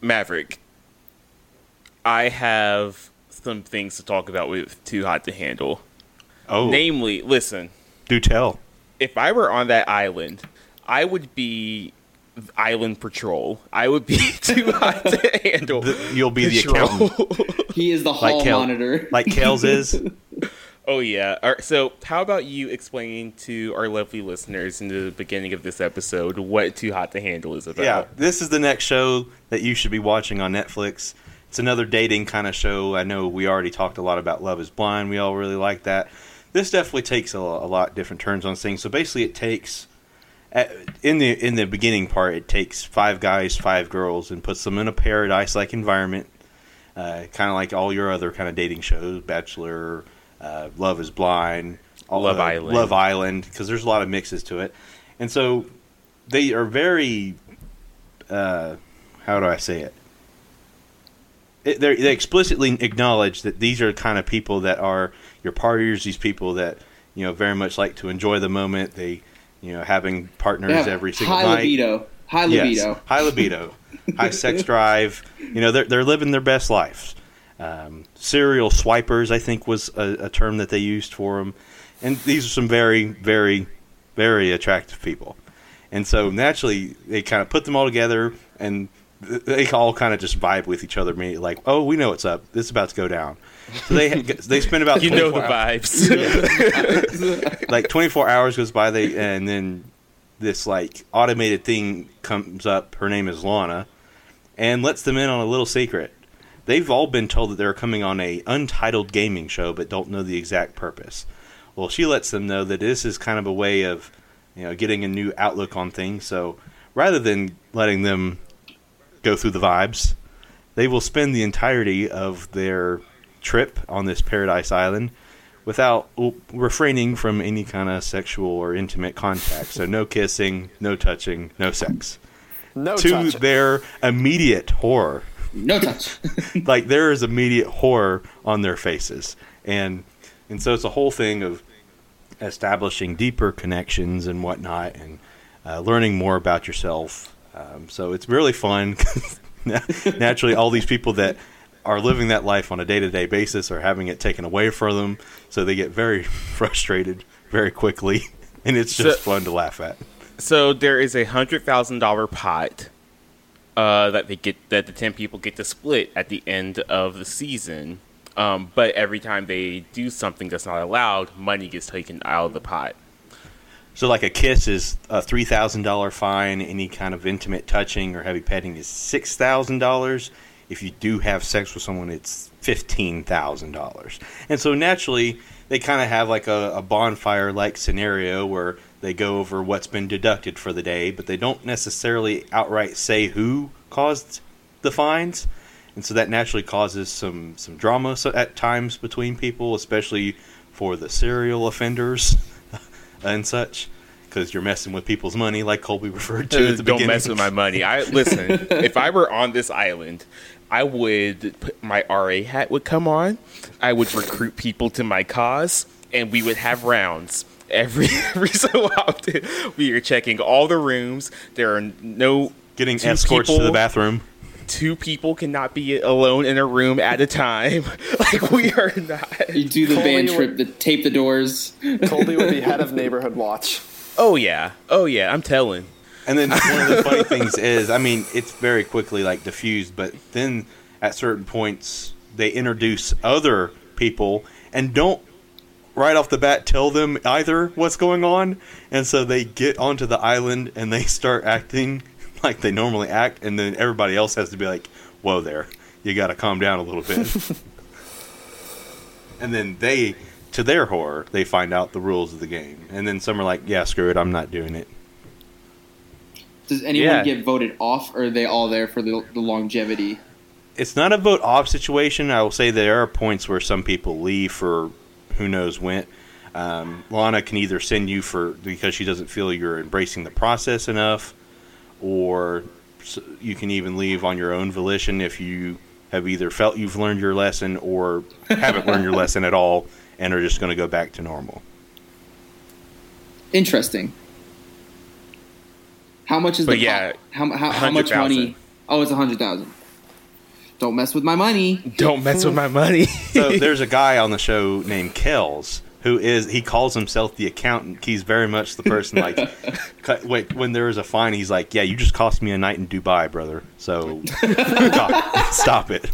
Maverick, I have some things to talk about with Too Hot to Handle. Oh, Namely, listen, do tell. if I were on that island, I would be island patrol. I would be too hot to handle. The- you'll be the accountant, He is the hall Kel- monitor. like Kales is. oh yeah. So how about you explaining to our lovely listeners in the beginning of this episode what Too Hot to Handle is about? Yeah, this is the next show that you should be watching on Netflix. It's another dating kind of show. I know we already talked a lot about Love Is Blind. We all really like that. This definitely takes a, a lot different turns on things. So basically, it takes at, in the in the beginning part, it takes five guys, five girls, and puts them in a paradise-like environment, uh, kind of like all your other kind of dating shows, Bachelor, uh, Love Is Blind, all, Love uh, Island. Love Island, because there's a lot of mixes to it, and so they are very uh, how do I say it? it they're- explicitly acknowledge that these are the kind of people that are your partiers. These people that you know very much like to enjoy the moment. They you know having partners They have every single high night. libido. High Yes, libido. high libido, high sex drive. You know they're they're living their best lives. Um, serial swipers, I think, was a, a term that they used for them. And these are some very, very, very attractive people. And so naturally, they kind of put them all together, and they all kind of just vibe with each other. Me like, oh, we know what's up. This is about to go down. So they they spend about You know the hours- vibes. like 24 hours goes by they and then this like automated thing comes up her name is lana and lets them in on a little secret they've all been told that they're coming on a untitled gaming show but don't know the exact purpose well she lets them know that this is kind of a way of you know getting a new outlook on things so rather than letting them go through the vibes they will spend the entirety of their trip on this paradise island without refraining from any kind of sexual or intimate contact. So no kissing, no touching, no sex. No to touch. their immediate horror, No touch. like there is immediate horror on their faces, and and so it's a whole thing of establishing deeper connections and whatnot, and uh, learning more about yourself. Um, so it's really fun. Naturally, all these people that are living that life on a day to day basis are having it taken away from them, so they get very frustrated very quickly, and it's just So- fun to laugh at. so there is a hundred thousand dollar pot uh, that they get that the ten people get to split at the end of the season. Um, but every time they do something that's not allowed, money gets taken out of the pot. So, like a kiss is a three thousand dollar fine. Any kind of intimate touching or heavy petting is six thousand dollars. If you do have sex with someone, it's fifteen thousand dollars. And so, naturally, they kind of have like a, a bonfire like scenario where they go over what's been deducted for the day, but they don't necessarily outright say who caused the fines. And so that naturally causes some some drama at times between people, especially for the serial offenders and such, because you're messing with people's money, like Colby referred to at the Don't beginning. mess with my money. I listen. if I were on this island, I would put my RA hat would come on. I would recruit people to my cause, and we would have rounds. Every every so often, we are checking all the rooms. There are no Getting two escorts to the bathroom. two people cannot be alone in a room at a time. like we are not. You do the Colby band would- trip, the tape the doors. Colby would be head of neighborhood watch. Oh yeah, oh yeah. I'm telling. And then one of the funny things is, I mean, it's very quickly like diffused, but then at certain points they introduce other people and don't right off the bat tell them either what's going on, and so they get onto the island and they start acting like they normally act, and then everybody else has to be like, "Whoa, there, you got to calm down a little bit." and then they, to their horror, they find out the rules of the game, and then some are like, "Yeah, screw it, I'm not doing it." Does anyone Yeah. get voted off, or are they all there for the, the longevity? it's not a vote off situation. I will say there are points where some people leave for who knows when. Um, Lana can either send you for because she doesn't feel you're embracing the process enough, or you can even leave on your own volition if you have either felt you've learned your lesson or haven't learned your lesson at all and are just going to go back to normal. Interesting. How much is But the yeah, pot? How, how, how much 100,000. money? Oh, it's a hundred thousand. Don't mess with my money. Don't mess with my money. So there's a guy on the show named Kells who is he calls himself the accountant. He's very much the person like cut- wait when there is a fine. He's like, yeah, you just cost me a night in Dubai, brother. So stop, stop it.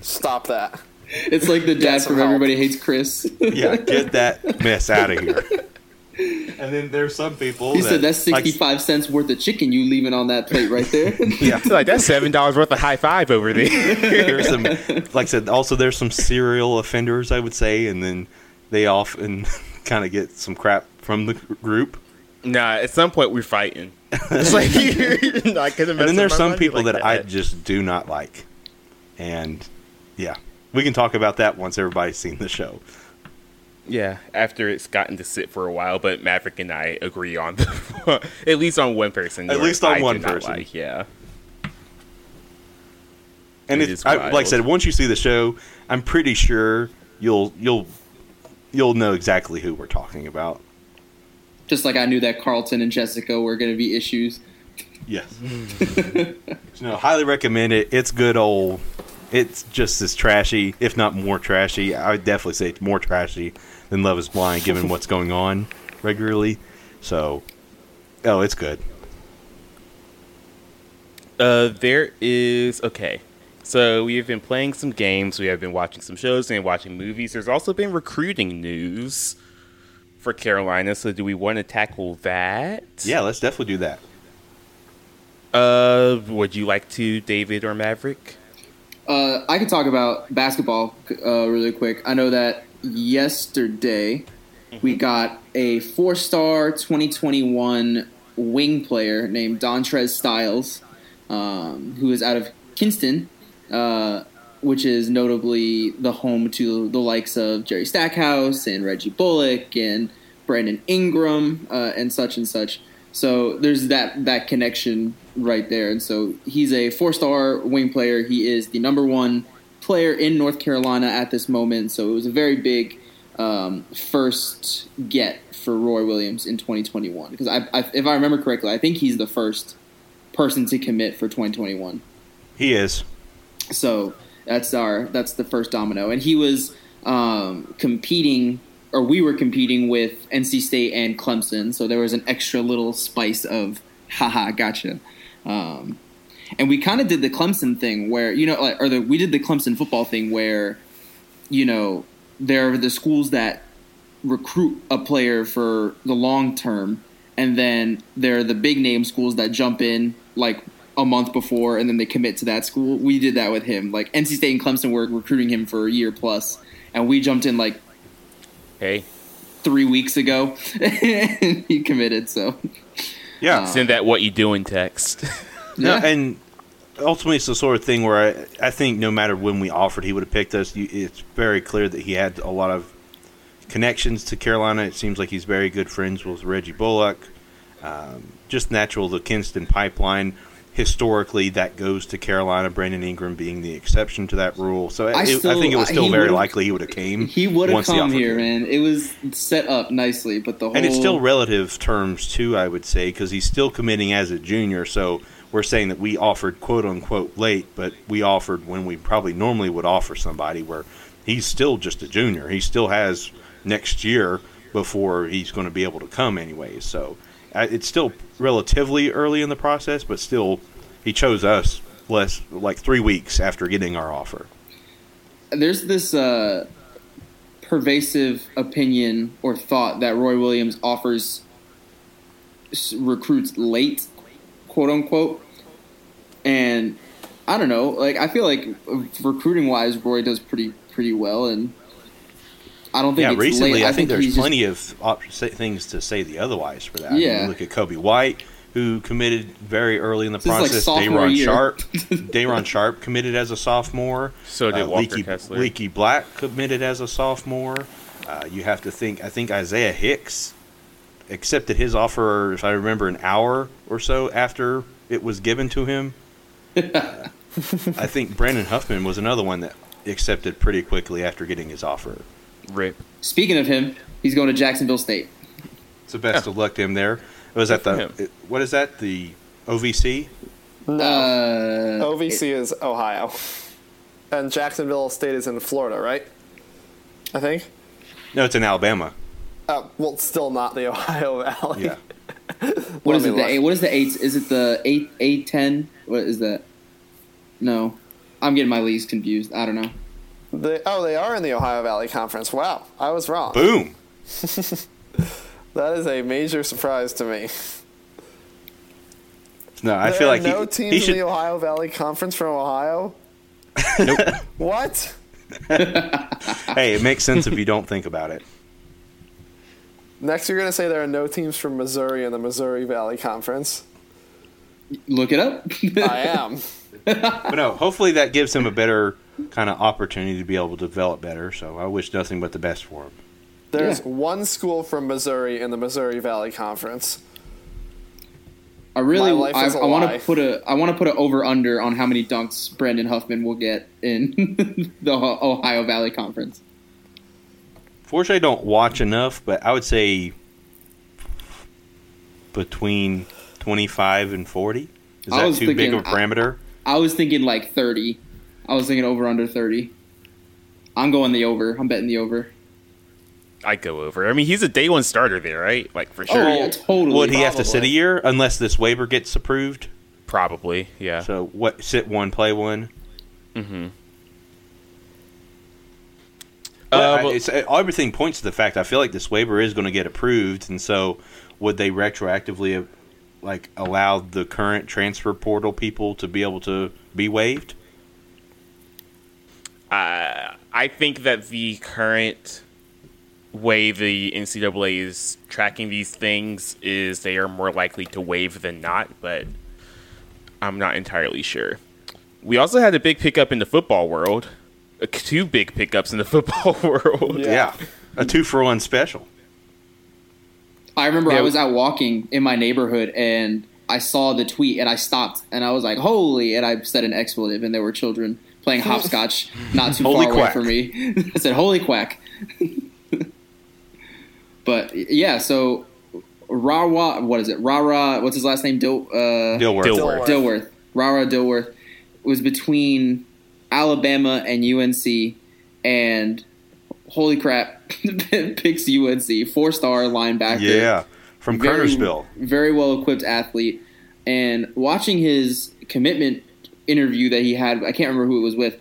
Stop that. It's like the dad from help. Everybody Hates Chris. Yeah, get that mess out of here. And then there's some people. He that, said that's like, 65 cents worth of chicken you leaving on that plate right there. yeah, like that's seven dollars worth of high five over there. there's some like I said also there's some serial offenders I would say and then they often kind of get some crap from the group nah, at some point we're fighting. It's like you're not gonna mess and then there's some people like that, I just do not like and yeah we can talk about that once everybody's seen the show Yeah, after it's gotten to sit for a while, but Maverick and I agree on the, at least on one person. At least on I one person. like, yeah. and It if is I, like I said once you see the show I'm pretty sure you'll you'll you'll know exactly who we're talking about Just like I knew that Carlton and Jessica were going to be issues. Yes. no, highly recommend it. It's good old. It's just as trashy, if not more trashy. I would definitely say it's more trashy than Love Is Blind, given what's going on regularly. So, oh, it's good. Uh, there is okay. So we have been playing some games. We have been watching some shows and watching movies. There's also been recruiting news for Carolina. So do we want to tackle that? Yeah, let's definitely do that. Uh, would you like to, David or Maverick? Uh, I could talk about basketball uh, really quick. I know that yesterday we got a four-star 2021 wing player named Dontrez Styles, um, who is out of Kinston, uh, which is notably the home to the likes of Jerry Stackhouse and Reggie Bullock and Brandon Ingram uh, and such and such. So there's that that connection right there, and so he's a four-star wing player. He is the number one player in North Carolina at this moment. So it was a very big um, first get for Roy Williams in 2021 because I, I, if I remember correctly, I think he's the first person to commit for 2021. He is. So that's our that's the first domino, and he was um, competing, or we were competing with NC State and Clemson. So there was an extra little spice of haha, gotcha. Um, and we kind of did the Clemson thing where you know, like, or the we did the Clemson football thing where you know there are the schools that recruit a player for the long term, and then there are the big name schools that jump in like a month before, and then they commit to that school. We did that with him. Like NC State and Clemson were recruiting him for a year plus, and we jumped in like Hey, three weeks ago, and he committed. So Yeah. Uh, send that what you doing text. No, yeah. and ultimately, it's the sort of thing where I, I think no matter when we offered, he would have picked us. You, it's very clear that he had a lot of connections to Carolina. It seems like he's very good friends with Reggie Bullock. Um, just natural, the Kinston pipeline. Historically, that goes to Carolina. Brandon Ingram being the exception to that rule. So I it- I, think it was still very likely he would have came. he would have come here, man. It was set up nicely, but the whole And it's still relative terms too, I would say, because he's still committing as a junior. So we're saying that we offered quote unquote late, but we offered when we probably normally would offer somebody where he's still just a junior. He still has next year before he's going to be able to come anyways. So uh, it's still relatively early in the process, but still he chose us less like three weeks after getting our offer. there's this uh, pervasive opinion or thought that Roy Williams offers recruits late, quote unquote. And I don't know, like I feel like recruiting wise, Roy does pretty pretty well, and I don't think yeah, it's recently late. I, think, there's he's just- plenty of op- things to say the otherwise for that. I mean, Yeah. look at Coby White, who committed very early in the This is like process. sophomore Day'Ron year. Sharpe, Day'Ron Sharpe committed as a sophomore. So did Walker Leaky, Kessler. Leaky Black committed as a sophomore. Uh, you have to think. I think Isaiah Hicks accepted his offer, if I remember, an hour or so after it was given to him. Uh, I think Brandon Huffman was another one that accepted pretty quickly after getting his offer. Rip. Speaking of him, he's going to Jacksonville State. So best of luck to him there. Was at Good the for it- what is that? The OVC? No. Uh, OVC is Ohio. And Jacksonville State is in Florida, right? I think. No, it's in Alabama. Uh, well, it's still not the Ohio Valley. Yeah. what is it? The eight, what is the eight? Is it the eight eight ten? What is that? No, I'm getting my leagues confused. I don't know. They, oh, they are in the Ohio Valley Conference. Wow, I was wrong. Boom. That is a major surprise to me. No, I there feel are like no he, teams he should. in the Ohio Valley Conference from Ohio. what? hey, it makes sense if you don't think about it. Next, you're going to say there are no teams from Missouri in the Missouri Valley Conference. Look it up. I am. But no, hopefully that gives him a better kind of opportunity to be able to develop better. So I wish nothing but the best for him. There's Yeah. one school from Missouri in the Missouri Valley Conference. I really, My life I, is a I want to put a, I want to put an over under on how many dunks Brandon Huffman will get in the Ohio Valley Conference. Fortunately, I don't watch enough, but I would say between 25 and 40. Is that was too big of a parameter? I was thinking like thirty. I was thinking over under thirty. I'm going the over. I'm betting the over. I go over. I mean, he's a day one starter there, right? Like for sure. Oh yeah, totally. Would he have to sit a year unless this waiver gets approved? Probably, yeah. So what? Sit one, play one. mm-hmm. But Uh, well- it's, everything points to the fact I feel like this waiver is going to get approved, and so would they retroactively uh, like allow the current transfer portal people to be able to be waived? Uh, I think that the current way the NCAA is tracking these things is they are more likely to waive than not, but I'm not entirely sure. We also had a big pickup in the football world. Two big pickups in the football world. Yeah. a two for one special. I remember Yeah. I was out walking in my neighborhood and I saw the tweet and I stopped and I was like, "Holy!" and I said an expletive and there were children playing hopscotch not too Holy far away from me. I said, "Holy quack!" but yeah, so Rawa, what is it? Rara, what's his last name? Dil, uh, Dillworth. Dillworth. Dillworth. Rara Dillworth was between Alabama and UNC, and holy crap, picks UNC, four star linebacker. Yeah, from Very- Kernersville. Very well equipped athlete. And watching his commitment interview that he had, I can't remember who it was with.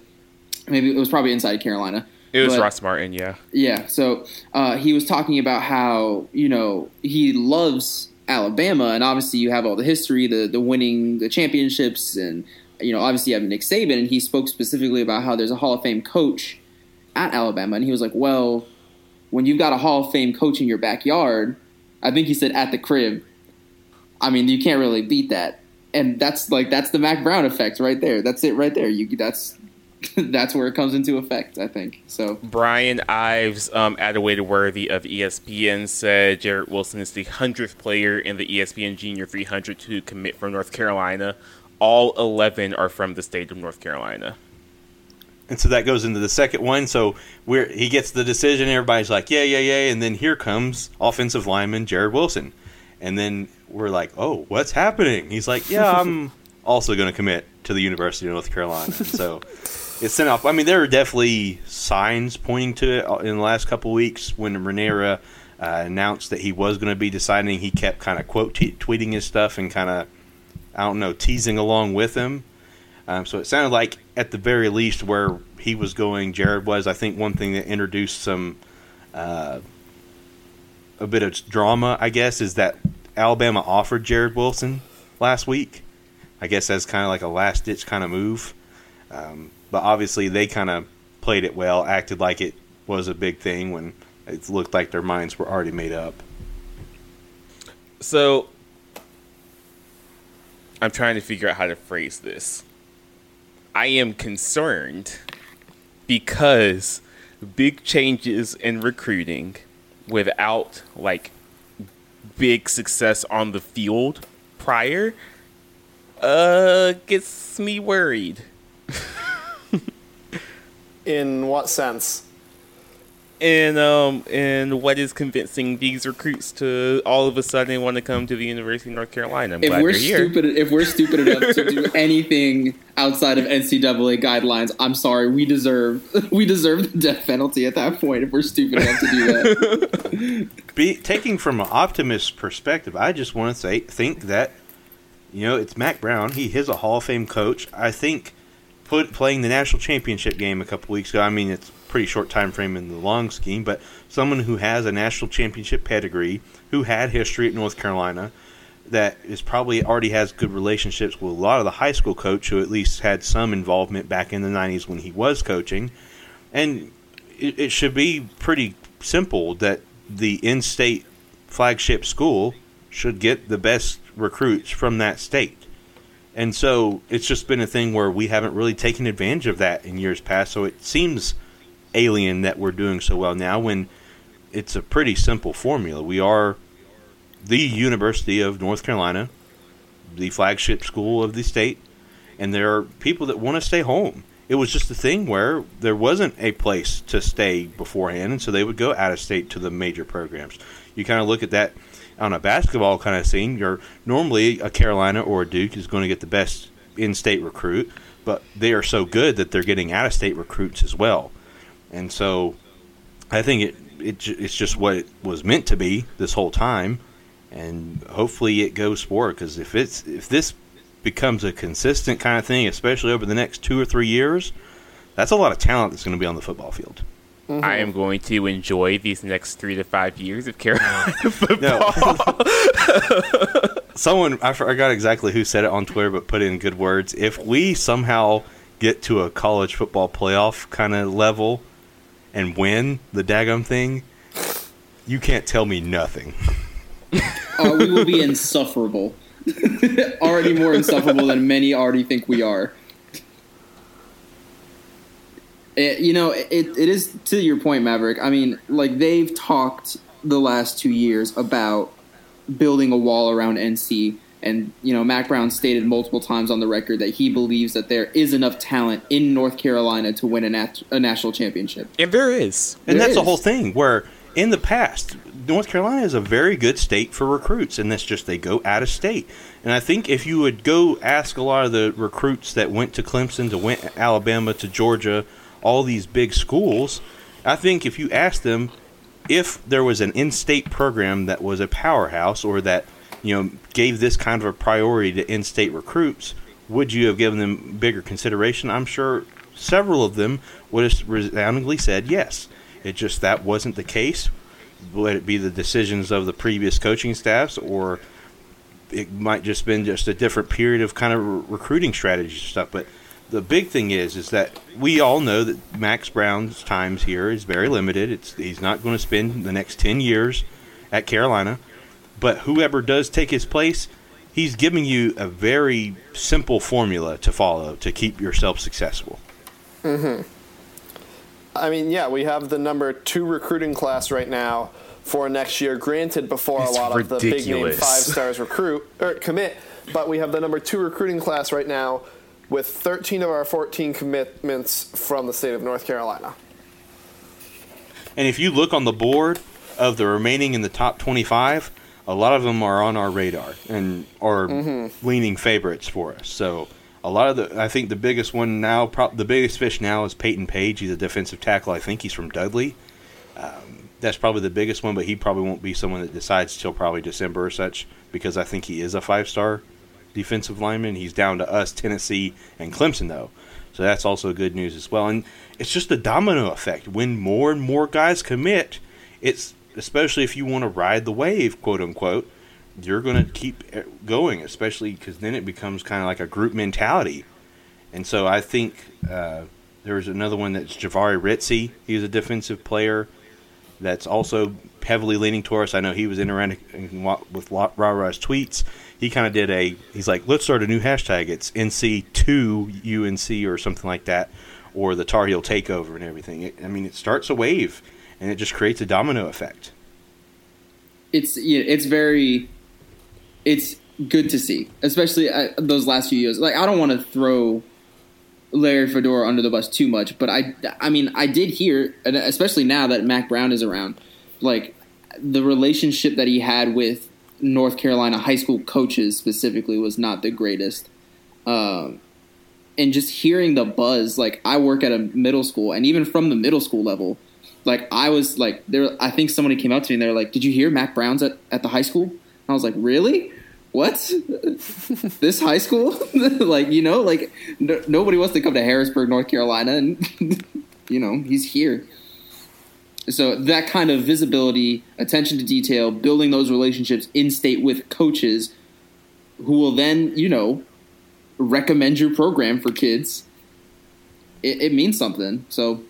Maybe it was probably inside Carolina. It was But- Ross Martin, yeah. yeah, so uh, he was talking about how you know he loves Alabama, and obviously you have all the history, the the winning the championships, and you know obviously you have Nick Saban, and he spoke specifically about how there's a Hall of Fame coach at Alabama, and he was like, well, when you've got a Hall of Fame coach in your backyard, I think he said at the crib. I mean, you can't really beat that, and that's like that's the Mack Brown effect right there. That's it right there. You that's that's where it comes into effect. I think so. Brian Ives, um, Adelaide Worthy of ESPN, said Jared Wilson is the 100th player in the ESPN Junior 300 to commit from North Carolina. All 11 are from the state of North Carolina. And so that goes into the second one. So we're he gets the decision. Everybody's like, yeah, yeah, yeah. And then here comes offensive lineman Jared Wilson. And then we're like, oh, what's happening? He's like, yeah, I'm also going to commit to the University of North Carolina. And so it's sent off. I mean, there are definitely signs pointing to it in the last couple weeks when Renera uh, announced that he was going to be deciding. He kept kind of quote t- tweeting his stuff and kind of, I don't know, teasing along with him. Um, so it sounded like, at the very least, where he was going, Jared was. I think one thing that introduced some, uh, a bit of drama, I guess, is that Alabama offered Jared Wilson last week. I guess that's kind of like a last ditch kind of move. Um, but obviously, they kind of played it well, acted like it was a big thing when it looked like their minds were already made up. So, I'm trying to figure out how to phrase this. I am concerned because big changes in recruiting without like big success on the field prior uh gets me worried. In what sense? And um and what is convincing these recruits to all of a sudden want to come to the University of North Carolina? I'm if glad we're they're here. stupid, if we're stupid enough to do anything outside of NCAA guidelines, I'm sorry. We deserve we deserve the death penalty at that point if we're stupid enough to do that. Be, taking from an optimist perspective, I just want to say think that you know it's Mack Brown. He is a Hall of Fame coach. I think put playing the national championship game a couple weeks ago. I mean, it's a pretty short time frame in the long scheme, but someone who has a national championship pedigree, who had history at North Carolina, that is probably already has good relationships with a lot of the high school coach who at least had some involvement back in the 90s when he was coaching. And it, it should be pretty simple that the in-state flagship school should get the best recruits from that state. And so it's just been a thing where we haven't really taken advantage of that in years past. So it seems alien that we're doing so well now when it's a pretty simple formula. We are the University of North Carolina, the flagship school of the state, and there are people that want to stay home. It was just a thing where there wasn't a place to stay beforehand, and so they would go out of state to the major programs. You kind of look at that on a basketball kind of scene. You're normally a Carolina or a Duke is going to get the best in-state recruit, but they are so good that they're getting out-of-state recruits as well, and so I think it, it it's just what it was meant to be this whole time, and hopefully it goes forward. Because if it's if this becomes a consistent kind of thing, especially over the next two or three years, that's a lot of talent that's going to be on the football field. Mm-hmm. I am going to enjoy these next three to five years of Carolina football. Someone I forgot exactly who said it on Twitter, but put it in good words. If we somehow get to a college football playoff kind of level and win the daggum thing, you can't tell me nothing. Uh, we will be insufferable. already more insufferable than many already think we are. It- you know, it, it is to your point, Maverick. I mean, like they've talked the last two years about building a wall around NC, and you know, Mack Brown stated multiple times on the record that he believes that there is enough talent in North Carolina to win a, nat- a national championship. And there is. And There that's the whole thing where in the past, North Carolina is a very good state for recruits, and that's just they go out of state. And I think if you would go ask a lot of the recruits that went to Clemson, to went Alabama, to Georgia, all these big schools, I think if you ask them if there was an in-state program that was a powerhouse or that you know gave this kind of a priority to in-state recruits, would you have given them bigger consideration? I'm sure several of them would have resoundingly said yes. It just that wasn't the case. Would it be the decisions of the previous coaching staffs, or it might just been just a different period of kind of re- recruiting strategies and stuff? But the big thing is, is that we all know that Max Brown's times here is very limited. It's he's not going to spend the next ten years at Carolina, but whoever does take his place, he's giving you a very simple formula to follow to keep yourself successful. Mm-hmm. I mean, yeah, we have the number two recruiting class right now for next year. Granted, before It's a lot of the big name five stars recruit or commit, but we have the number two recruiting class right now with 13 of our 14 commitments from the state of North Carolina. And if you look on the board of the remaining in the top 25, a lot of them are on our radar and are leaning favorites for us. So a lot of the, I think the biggest one now, pro- the biggest fish now is Payton Page. He's a defensive tackle. I think he's from Dudley. Um, that's probably the biggest one, but he probably won't be someone that decides till probably December or such because I think he is a five star defensive lineman. He's down to us, Tennessee, and Clemson, though. So that's also good news as well. And it's just a domino effect. When more and more guys commit, it's especially if you want to ride the wave, quote unquote, you're going to keep eh, going, especially because then it becomes kind of like a group mentality. And so I think uh, there's another one that's Jahvaree Ritzie. He's a defensive player that's also heavily leaning towards. I know he was interacting with Ra Ra's tweets. He kind of did a. He's like, let's start a new hashtag. It's NC2 UNC or something like that, or the Tar Heel takeover and everything. It, I mean, it starts a wave, and it just creates a domino effect. it's it's very it's good to see, especially uh, those last few years. Like I don't want to throw Larry Fedora under the bus too much, but I, I mean, I did hear, especially now that Mack Brown is around, like the relationship that he had with North Carolina high school coaches specifically was not the greatest. Um, and just hearing the buzz, like I work at a middle school, and even from the middle school level, like I was like there. I think somebody came up to me and they're like, "Did you hear Mack Brown's at at the high school?" And I was like, "Really?" What? this high school? like you know, like no, nobody wants to come to Harrisburg, North Carolina, and you know he's here. So that kind of visibility, attention to detail, building those relationships in state with coaches, who will then you know recommend your program for kids. It, it means something. So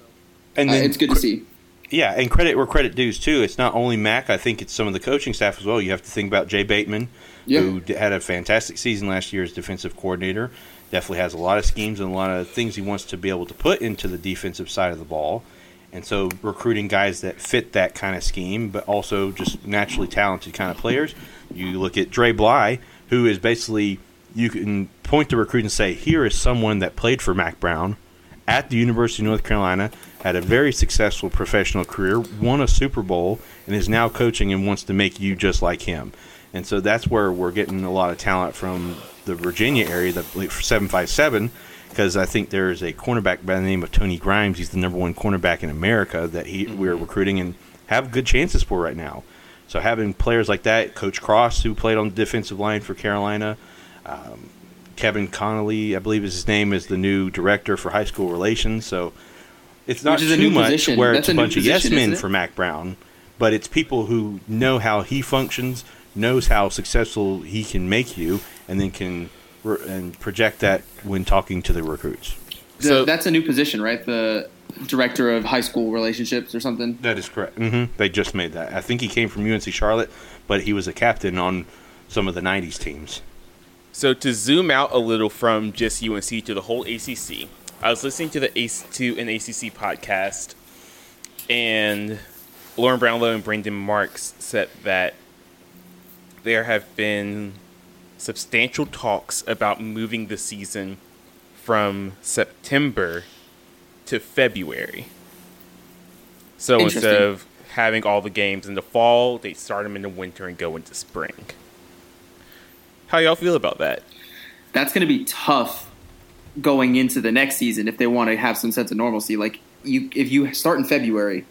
And uh, it's good to see. Yeah, and credit where credit dues too. It's not only Mack. I think it's some of the coaching staff as well. You have to think about Jay Bateman, Yeah. who had a fantastic season last year as defensive coordinator. Definitely has a lot of schemes and a lot of things he wants to be able to put into the defensive side of the ball. And so recruiting guys that fit that kind of scheme, but also just naturally talented kind of players. You look at Dre Bly, who is basically you can point to recruit and say, here is someone that played for Mack Brown at the University of North Carolina, had a very successful professional career, won a Super Bowl, and is now coaching and wants to make you just like him. And so that's where we're getting a lot of talent from the Virginia area, the 757, because I think there's a cornerback by the name of Tony Grimes. He's the number one cornerback in America that he we're recruiting and have good chances for right now. So having players like that, Coach Cross, who played on the defensive line for Carolina, um, Kevin Connolly, I believe is his name, is the new director for high school relations. So it's not Which a too new much position. where That's it's a a new bunch of yes men for Mack Brown, but it's people who know how he functions, knows how successful he can make you, and then can re- and project that when talking to the recruits. The- So- that's a new position, right? The director of high school relationships or something. That is correct. hmm They just made that. I think he came from UNC Charlotte, but he was a captain on some of the '90s teams. So to zoom out a little from just UNC to the whole ACC, I was listening to the AC, to an ACC podcast, and Lauren Brownlow and Brendan Marks said that there have been substantial talks about moving the season from September to February. So instead of having all the games in the fall, they start them in the winter and go into spring. How y'all feel about that? That's going to be tough going into the next season if they want to have some sense of normalcy. Like you, if you start in February,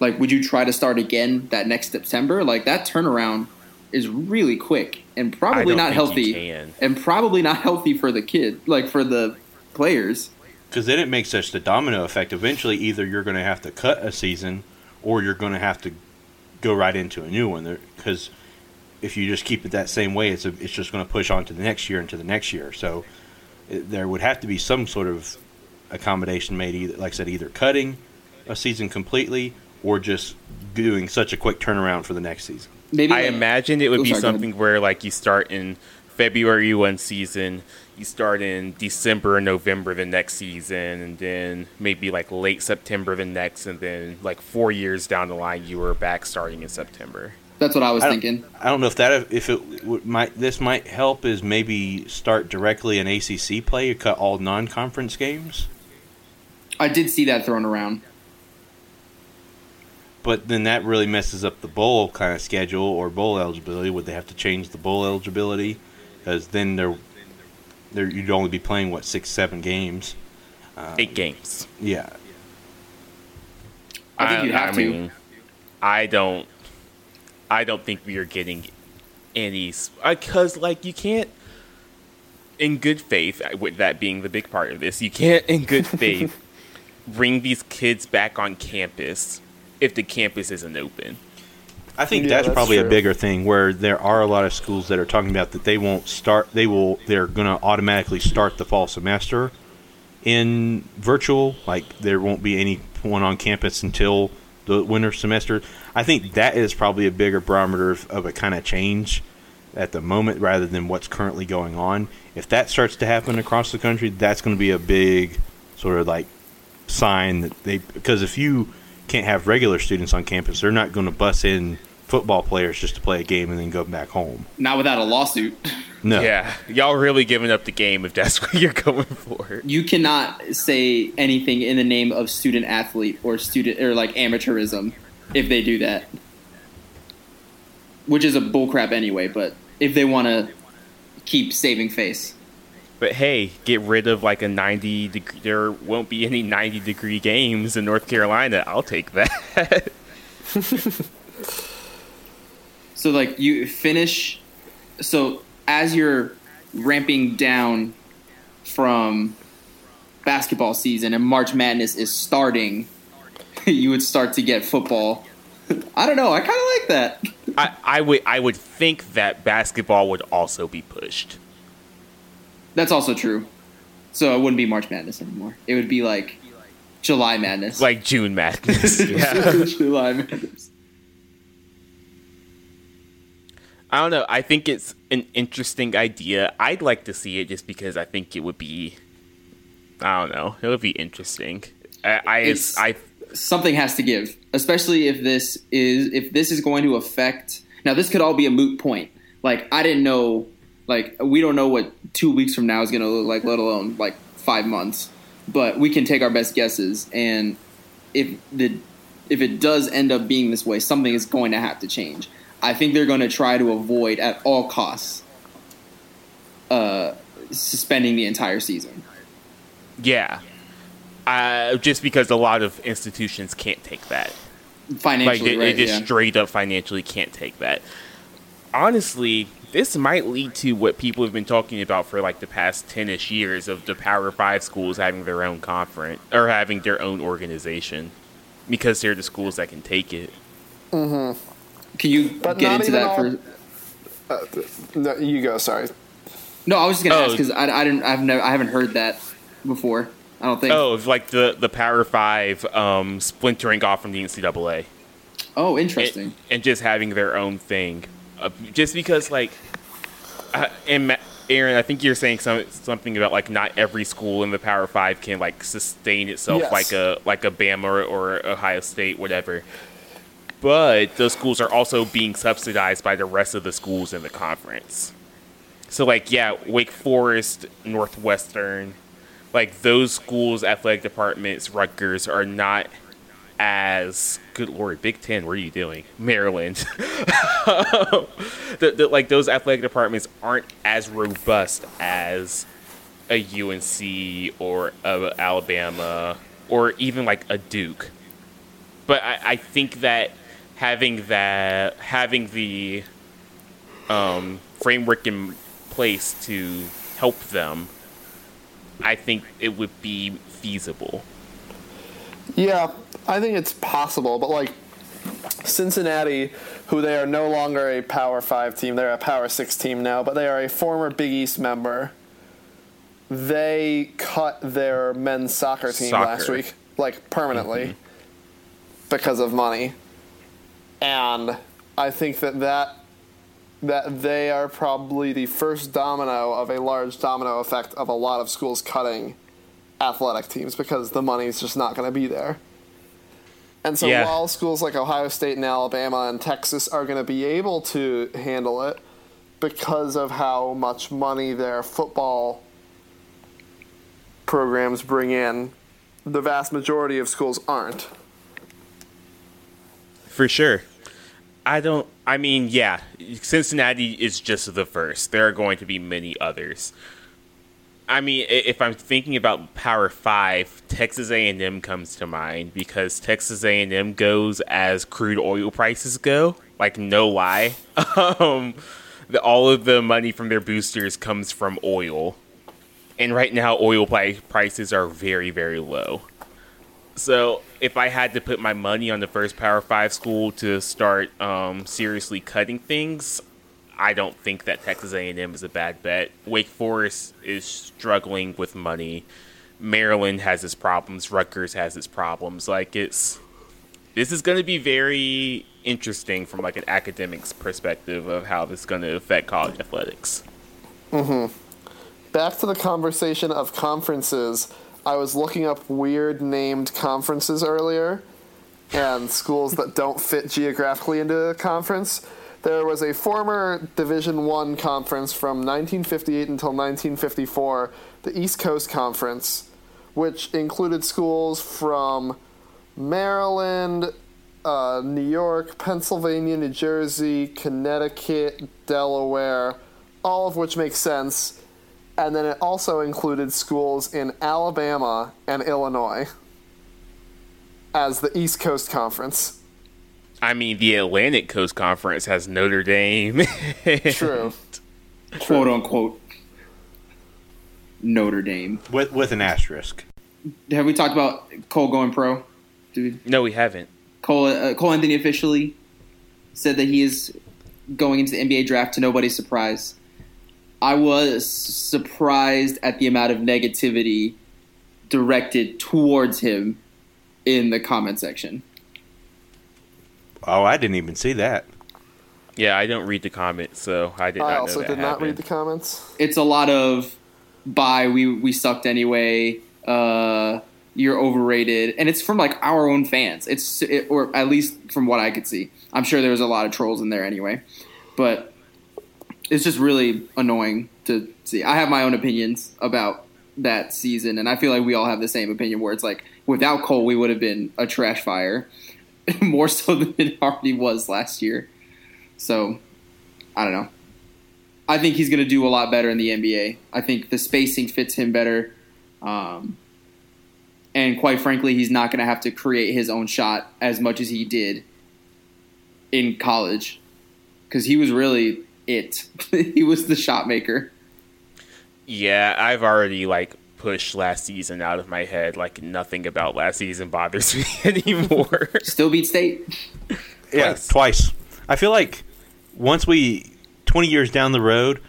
like would you try to start again that next September? Like that turnaround is really quick and probably don't not think you healthy, and probably not healthy for the kid, like for the players. Because then it makes such the domino effect. Eventually, either you're going to have to cut a season, or you're going to have to go right into a new one. Because if you just keep it that same way, it's a, it's just going to push on to the next year and to the next year. So it, there would have to be some sort of accommodation made. Either, like I said, either cutting a season completely, or just doing such a quick turnaround for the next season. Maybe I imagine it would be sorry, go something where like you start in February one season, you start in December and November the next season, and then maybe like late September the next, and then like four years down the line you were back starting in September. That's what I was I thinking. I don't know if that if it might this might help is maybe start directly an ACC play. You cut all non-conference games. I did see that thrown around. But then that really messes up the bowl kind of schedule or bowl eligibility. Would they have to change the bowl eligibility? Because then they're, they're you'd only be playing what six, seven games. Um, Eight games. Yeah, I think you'd have to. mean, I don't. I don't think we are getting any because like you can't, in good faith, uh, with that being the big part of this, you can't in good faith bring these kids back on campus if the campus isn't open. I think Yeah, that's, that's probably a bigger thing where there are a lot of schools that are talking about that they won't start. They will. They're going to automatically start the fall semester in virtual. Like there won't be anyone on campus until the winter semester. I think that is probably a bigger barometer of, of a kind of change at the moment rather than what's currently going on. If that starts to happen across the country, that's going to be a big sort of like sign that they because if you can't have regular students on campus, they're not going to bus in football players just to play a game and then go back home. Not without a lawsuit. No. Yeah, y'all really giving up the game if that's what you're going for. You cannot say anything in the name of student athlete or student or like amateurism if they do that. Which is a bullcrap anyway, but if they want to keep saving face. But hey, get rid of like a 90 degree. There won't be any 90 degree games in North Carolina. I'll take that. So like you finish so as you're ramping down from basketball season and March Madness is starting, you would start to get football. I don't know, I kind of like that. I, I would I would think that basketball would also be pushed. That's also true. So it wouldn't be March Madness anymore. It would be like July Madness. Like June Madness. yeah. July Madness. I don't know. I think it's an interesting idea. I'd like to see it just because I think it would be. I don't know. It would be interesting. I I, I something has to give, especially if this is if this is going to affect. Now, this could all be a moot point. Like I didn't know, like we don't know what two weeks from now is going to look like, let alone like five months. But we can take our best guesses, and if the if it does end up being this way, something is going to have to change. I think they're going to try to avoid at all costs uh, suspending the entire season. yeah. Uh, just because a lot of institutions can't take that. Like Financially, they, right? they just yeah. straight up financially can't take that. Honestly, this might lead to what people have been talking about for like the past ten-ish years of the Power Five schools having their own conference or having their own organization because they're the schools that can take it. Can you But get into that all- for? No, you go. Sorry. No, I was just gonna Oh. ask because I, I didn't. I've never. I haven't heard that before. I don't think. Oh, it's like the the Power Five um, splintering off from the NCAA. Oh, interesting. and just having their own thing. Uh, just because, like, uh, and Ma- Aaron, I think you're saying some, something about like not every school in the Power Five can like sustain itself Yes. like a like a Bama or, or Ohio State, whatever. But those schools are also being subsidized by the rest of the schools in the conference. So, like, yeah, Wake Forest, Northwestern, like those schools' athletic departments, Rutgers, are not as good lord big ten what are you doing? Maryland. The, the, like those athletic departments aren't as robust as a unc or a alabama or even like a duke. But i, I think that having that having the um, framework in place to help them i think it would be feasible Yeah, I think it's possible, but like Cincinnati, who they are no longer a Power Five team, they're a Power Six team now, but they are a former Big East member. They cut their men's soccer team last week, like permanently, because of money. And I think that that that they are probably the first domino of a large domino effect of a lot of schools cutting athletic teams because the money's just not going to be there. And so Yeah. while schools like Ohio State and Alabama and Texas are going to be able to handle it because of how much money their football programs bring in, the vast majority of schools aren't. For sure. I don't. I mean, yeah, Cincinnati is just the first. There are going to be many others. I mean, if I'm thinking about Power Five, Texas A&M comes to mind because Texas A&M goes as crude oil prices go. Like, no lie, um, the, all of the money from their boosters comes from oil, and right now, oil pri- prices are very, very low. So if I had to put my money on the first Power Five school to start um, seriously cutting things, I don't think that Texas A&M is a bad bet. Wake Forest is struggling with money. Maryland has its problems. Rutgers has its problems. Like it's this is going to be very interesting from like an academics perspective of how this is going to affect college athletics. Back to the conversation of conferences. I was looking up weird named conferences earlier and schools that don't fit geographically into a conference. There was a former Division One conference from 1958 until 1954, the East Coast Conference, which included schools from Maryland, uh, New York, Pennsylvania, New Jersey, Connecticut, Delaware, all of which make sense. And then it also included schools in Alabama and Illinois as the East Coast Conference. I mean, the Atlantic Coast Conference has Notre Dame. True. quote unquote Notre Dame. with with an asterisk. Have we talked about Cole going pro? Dude, no, we haven't. Cole uh, Cole Anthony officially said that he is going into the NBA draft to nobody's surprise. I was surprised at the amount of negativity directed towards him in the comment section. Oh, I didn't even see that. Yeah, I don't read the comments, so I did not I know also that did not read the comments. It's a lot of bye we we sucked anyway. Uh, you're overrated, and it's from like our own fans. It's it, or at least from what I could see. I'm sure there was a lot of trolls in there anyway, but it's just really annoying to see. I have my own opinions about that season, and I feel like we all have the same opinion. Where it's like without Cole, we would have been a trash fire, more so than it already was last year. So I don't know. I think he's going to do a lot better in the NBA. I think the spacing fits him better. Um, and quite frankly, he's not going to have to create his own shot as much as he did in college because he was really it. he was the shot maker. Yeah, I've already like pushed last season out of my head. Like nothing about last season bothers me anymore. Still beat state. Yeah, Twice. twice. I feel like once we, 20 years down the road,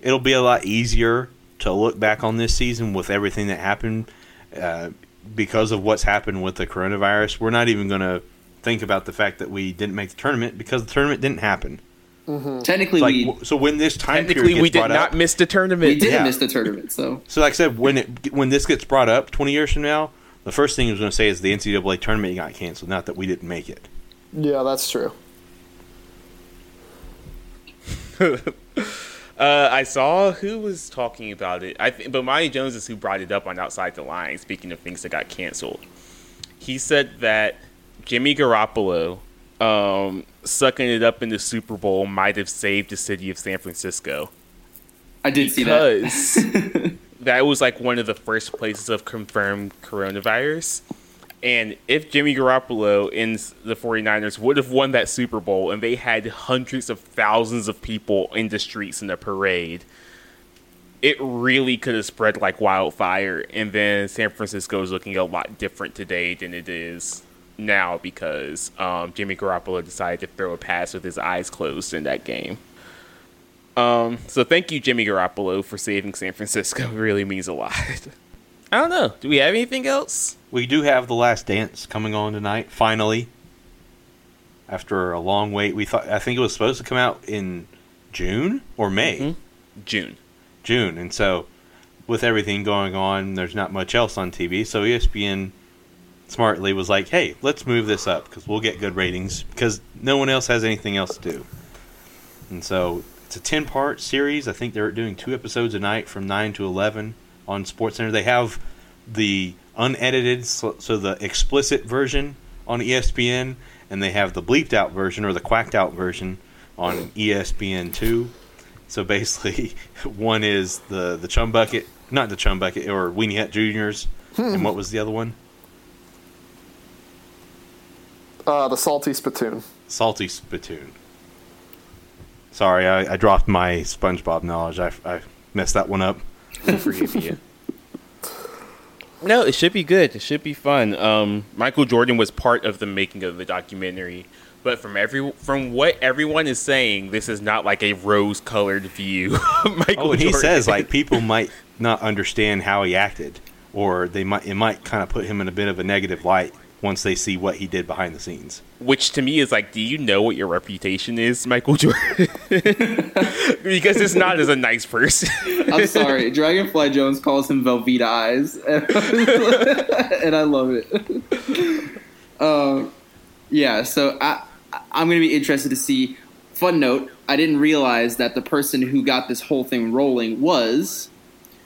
it'll be a lot easier to look back on this season with everything that happened uh, because of what's happened with the coronavirus. We're not even going to think about the fact that we didn't make the tournament because the tournament didn't happen. Technically, Like, we w- so when this time Technically, period we did brought not up, miss the tournament. we did Yeah. miss the tournament. So so like I said, when it when this gets brought up 20 years from now, the first thing I was going to say is the NCAA tournament got canceled, not that we didn't make it. Yeah, that's true. Uh, I saw who was talking about it. I think, but Bomani Jones is who brought it up on Outside the Line. Speaking of things that got canceled, he said that Jimmy Garoppolo um, sucking it up in the Super Bowl might have saved the city of San Francisco I did see because that. that was like one of the first places of confirmed coronavirus. And if Jimmy Garoppolo and the 49ers would have won that Super Bowl and they had hundreds of thousands of people in the streets in a parade, it really could have spread like wildfire. And then San Francisco is looking a lot different today than it is now because um, Jimmy Garoppolo decided to throw a pass with his eyes closed in that game. Um, so thank you, Jimmy Garoppolo, for saving San Francisco. It really means a lot. I don't know. Do we have anything else? We do have the last dance coming on tonight. Finally, after a long wait, we thought I think it was supposed to come out in June or May, Mhm. June. June, and so with everything going on, there's not much else on TV. So ESPN smartly was like, "Hey, let's move this up because we'll get good ratings because no one else has anything else to do." And so it's a ten part series. I think they're doing two episodes a night from nine to eleven on SportsCenter. They have the unedited, so, so the explicit version on ESPN, and they have the bleeped out version or the quacked out version on ESPN two. So basically, one is the the chum bucket, not the chum bucket, or Weenie Hut Juniors, hmm. and what was the other one? Uh, the salty spittoon. Salty Spittoon. Sorry, I, I dropped my SpongeBob knowledge. I, I messed that one up. Forgive you. No, it should be good. It should be fun. Um, Michael Jordan was part of the making of the documentary, but from every from what everyone is saying, this is not like a rose-colored view. Michael Oh, and he says like people might not understand how he acted, or they might it might kind of put him in a bit of a negative light once they see what he did behind the scenes. which to me is like, do you know what your reputation is, Michael Jordan? because it's not as a nice person. I'm sorry. Dragonfly Jones calls him Velveeta Eyes, and I love it. Um, yeah, so I I'm gonna be interested to see fun note: I didn't realize that the person who got this whole thing rolling was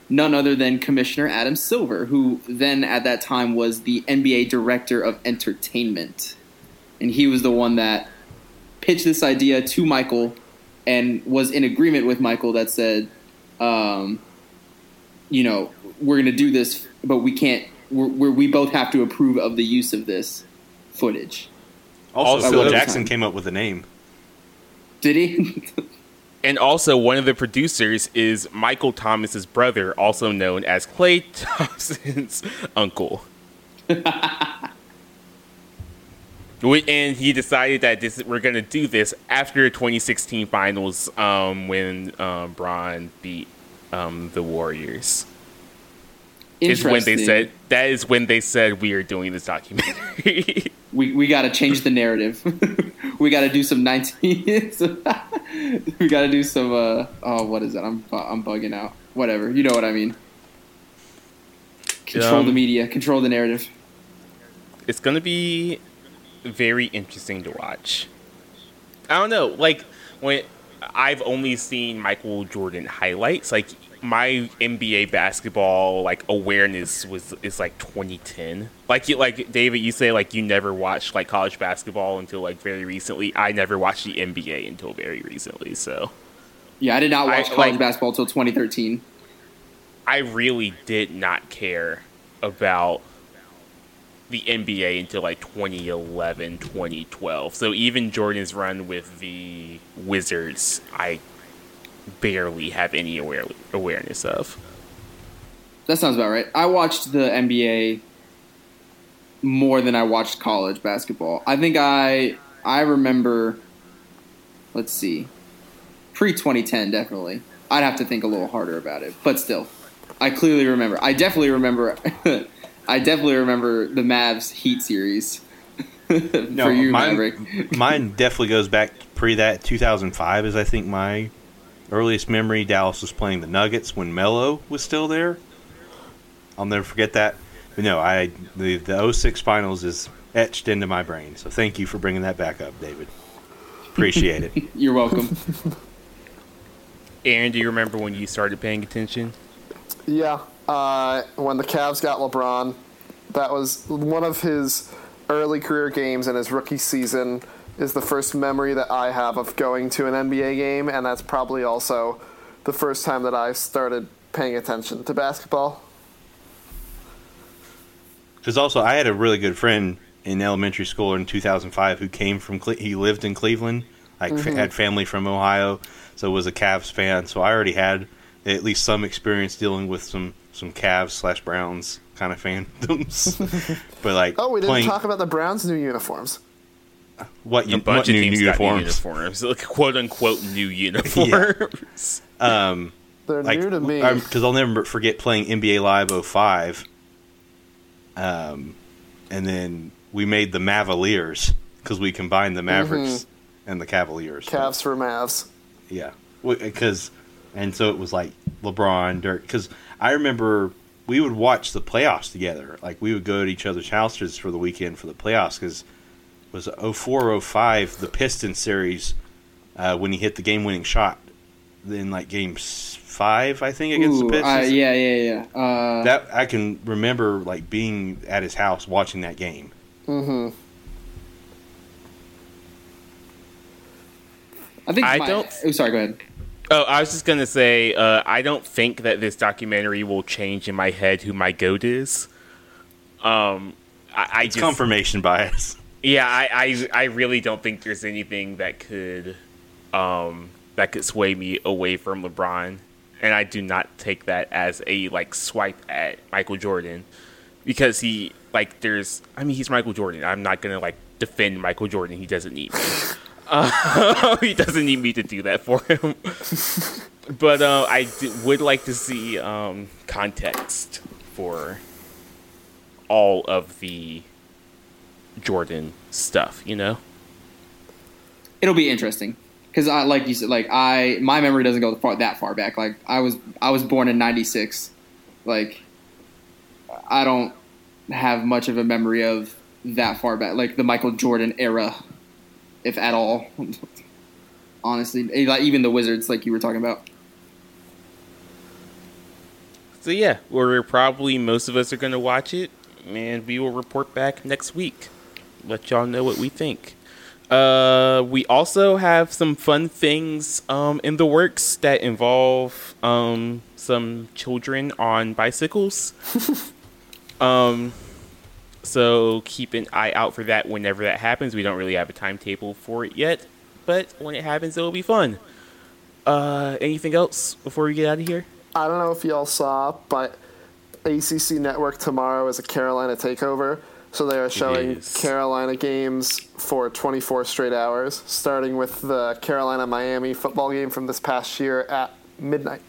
none other than Commissioner Adam Silver, who then at that time was the NBA Director of Entertainment, and he was the one that pitched this idea to Michael and was in agreement with Michael that said, um, you know, we're going to do this, but we can't. We're, we're, we both have to approve of the use of this footage. Also, Phil Jackson time. came up with the name. Did he? And also, one of the producers is Michael Thomas's brother, also known as Klay Thompson's uncle. And he decided that this we're going to do this after the 2016 finals um, when um, Bron beat um, the Warriors. Is when they said that is when they said we are doing this documentary. we we got to change the narrative. we got to do some 19. we got to do some. Uh, oh, what is that? I'm I'm bugging out. Whatever. You know what I mean. Control the Um, media. Control the narrative. it's gonna be very interesting to watch. I don't know, like when I've only seen Michael Jordan highlights, like my NBA basketball like awareness was is like 2010. Like you, like David, you say like you never watched like college basketball until like very recently. I never watched the NBA until very recently, so Yeah, I did not I- watch college like- basketball until 2013. I really did not care about the NBA until like 2011, 2012. So even Jordan's run with the Wizards, I barely have any aware- awareness of. That sounds about right. I watched the NBA more than I watched college basketball. I think I I remember. Let's see, pre 2010 definitely. I'd have to think a little harder about it, but still, I clearly remember. I definitely remember. I definitely remember the Mavs Heat series. For you, mine, mine definitely goes back pre that 2005 is I think my earliest memory. Dallas was playing the Nuggets when Melo was still there. I'll never forget that. But no, I the the 06 finals is etched into my brain. So thank you for bringing that back up, David. Appreciate it. You're welcome. Aaron, do you remember when you started paying attention? Yeah, uh, when the Cavs got LeBron, that was one of his early career games in his rookie season. Is the first memory that I have of going to an NBA game, and that's probably also the first time that I started paying attention to basketball. Because also, I had a really good friend in elementary school in 2005 who came from Cle- he lived in Cleveland, like f- mm-hmm. had family from Ohio, so was a Cavs fan. So I already had at least some experience dealing with some some Cavs slash Browns kind of fandoms. but like, Oh, we didn't playing talk about the Browns' new uniforms. What, A you, bunch what of new teams got new uniforms? uniforms, like quote unquote new uniforms. Um, They're like new to me. because I'll never forget playing NBA Live 05. Um, and then we made the Mavaliers because we combined the Mavericks and the Cavaliers. Cavs for Mavs. Yeah, because and so it was like LeBron, Dirk. Because I remember we would watch the playoffs together. Like we would go to each other's houses for the weekend for the playoffs. Because was 04, 05, the Pistons series uh, when he hit the game-winning shot. Then like game five, I think against Ooh, the uh, Pistons. yeah, yeah, yeah. Uh, That I can remember like being at his house watching that game. Mm-hmm. I think I my- don't- Oh, sorry. Go ahead. Oh, I was just gonna say, uh, I don't think that this documentary will change in my head who my goat is. Um, I, I It's just, confirmation bias. yeah, I, I, I really don't think there's anything that could, um, that could sway me away from LeBron, and I do not take that as a like swipe at Michael Jordan, because he like there's, I mean, he's Michael Jordan. I'm not gonna like defend Michael Jordan. He doesn't need me. Uh, he doesn't need me to do that for him. but uh, I d- would like to see um, context for all of the Jordan stuff. You know, It'll be interesting because I, like you said, like I, my memory doesn't go far, that far back. Like I was, I was born in '96. Like I don't have much of a memory of that far back, like the Michael Jordan era, if at all. Honestly, Eh, like even the Wizards, like you were talking about. So yeah, we're probably most of us are gonna watch it, and we will report back next week. Let y'all know what we think. Uh, we also have some fun things um, in the works that involve um, some children on bicycles. um, so keep an eye out for that whenever that happens. We don't really have a timetable for it yet, but when it happens, it'll be fun. Uh, anything else before we get out of here? I don't know if y'all saw, but ACC Network tomorrow is a Carolina takeover. So they are showing is. Carolina games for 24 straight hours, starting with the Carolina Miami football game from this past year at midnight.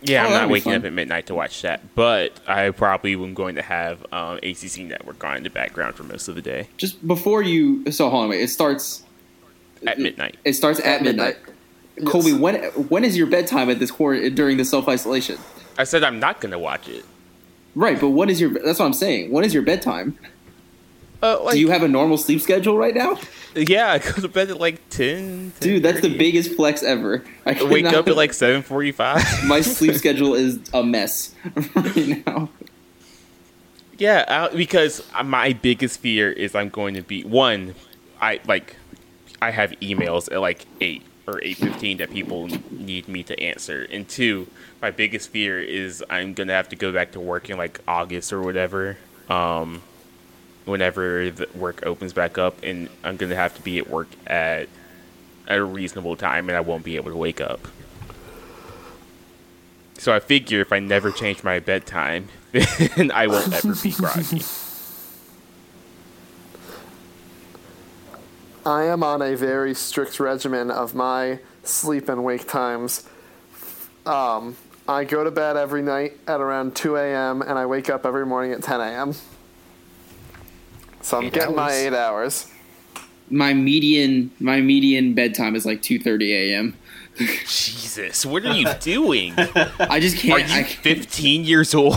Yeah, Oh, I'm not waking fun. up at midnight to watch that, but I probably am going to have um, ACC Network on in the background for most of the day Just before you, so hold on, wait. It starts. at midnight. It starts at, midnight. Colby, Yes. when when is your bedtime at this quarter during the self isolation? I said I'm not going to watch it. Right, but what is your? That's what I'm saying. What is your bedtime? Uh, like, Do you have a normal sleep schedule right now, yeah, I go to bed at like 10. dude? That's the biggest flex ever. I I wake cannot- up at like 7:45. my sleep schedule is a mess right now. yeah, I, because my biggest fear is I'm going to be one. I like I have emails at like eight or eight fifteen that people need me to answer, and two, my biggest fear is I'm gonna have to go back to work in like August or whatever. Um, whenever the work opens back up, and I'm gonna have to be at work at at a reasonable time, and I won't be able to wake up. So I figure if I never change my bedtime, then I won't ever be groggy. I am on a very strict regimen of my sleep and wake times. Um, I go to bed every night at around 2 a.m. and I wake up every morning at 10 a.m. So I'm Eight getting my eight hours. My median my median bedtime is like two thirty a.m. Jesus, what are you doing? I just can't. Are you I, 15 years old?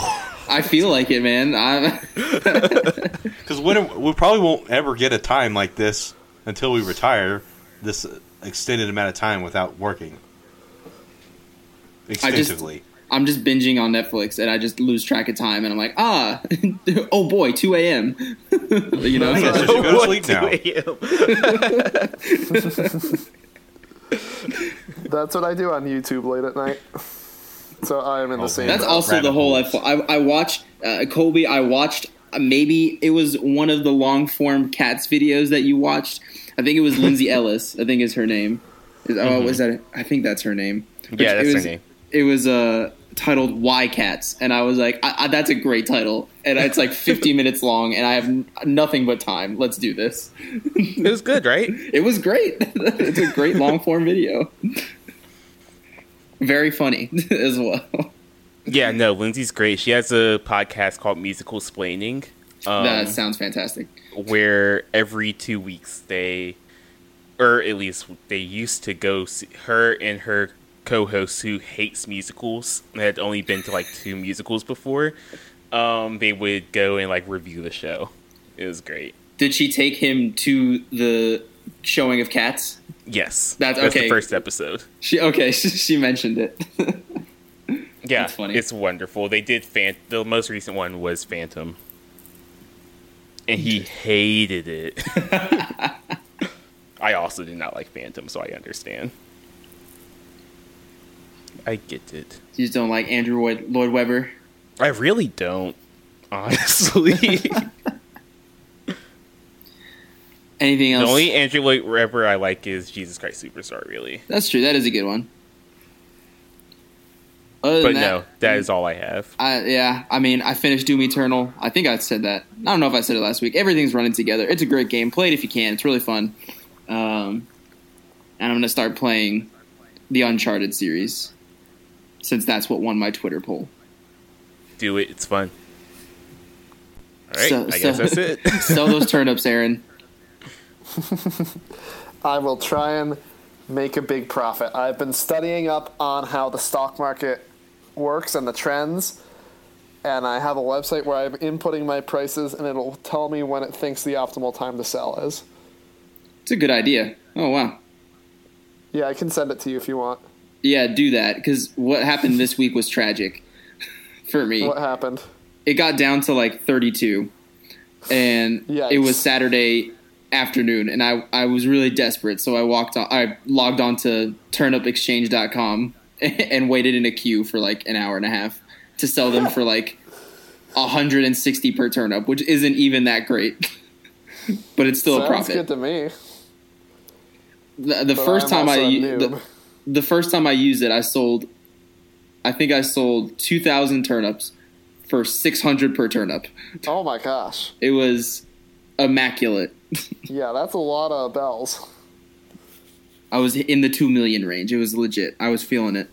I feel like it, man. I'm, Because we probably won't ever get a time like this until we retire. This extended amount of time without working just- extensively. I'm just binging on Netflix and I just lose track of time and I'm like, ah, oh boy, two a.m. you know, I guess I so- should go to sleep now. That's what I do on YouTube late at night. So I am in the Oh, same. That's Rabbit also the whole. holes. I, I watched uh, Colby. I watched uh, maybe it was one of the long form cats videos that you watched. I think it was Lindsay Ellis. I think is her name. Is, Oh, was that? I think that's her name. Mm-hmm. Yeah, It that's her name. It was uh, titled "Why Cats," and I was like, I, I, "That's a great title." And it's like 50 minutes long, and I have n- nothing but time. Let's do this. It was good, right? It was great. it's a great long form video. Very funny as well. Yeah, no, Lindsay's great. She has a podcast called Musicalsplaining. Um, that sounds fantastic. where every two weeks they, or at least they used to go see her and her co-host who hates musicals and had only been to like two musicals before. Um, they would go and like review the show. It was great. Did she take him to the showing of cats? Yes, That's- that's okay. the first episode. She okay. She mentioned it. Yeah, That's funny. it's wonderful. They did fan. The most recent one was Phantom, and he hated it. I also did not like Phantom, so I understand. I get it. you just don't like Andrew Lloyd, Lloyd Webber. I really don't, honestly. Anything else? The only Andrew Lloyd Webber I like is Jesus Christ Superstar, really. That's true. That is a good one. Other But than no, that, that is all I have. I, yeah. I mean, I finished Doom Eternal. I think I said that. I don't know if I said it last week. Everything's running together. It's a great game. Play it if you can. It's really fun. Um, and I'm gonna start playing the Uncharted series since that's what won my Twitter poll. Do it. It's fun. All right, So- I so- guess that's it. Sell those turnips, Aaron. I will try and make a big profit. I've been studying up on how the stock market works and the trends, and I have a website where I'm inputting my prices, and it'll tell me when it thinks the optimal time to sell is. It's a good idea. Oh wow. Yeah, I can send it to you if you want. Yeah, do that because what happened this week was tragic for me. What happened? It got down to like 32, and Yikes. it was Saturday afternoon, and I I was really desperate, so I walked on. I logged on to turnupexchange.com and waited in a queue for like an hour and a half to sell them for like 160 per turnip, which isn't even that great, but it's still a Sounds profit. good to me. the, the first I'm time I also a u- noob. the, the first time I used it, I sold. I think I sold two thousand turnips for six hundred per turnip. Oh my gosh. It was immaculate. Yeah, that's a lot of bells. I was in the two million range. It was legit. I was feeling it.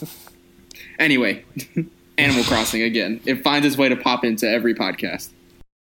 anyway, Animal Crossing again. It finds its way to pop into every podcast.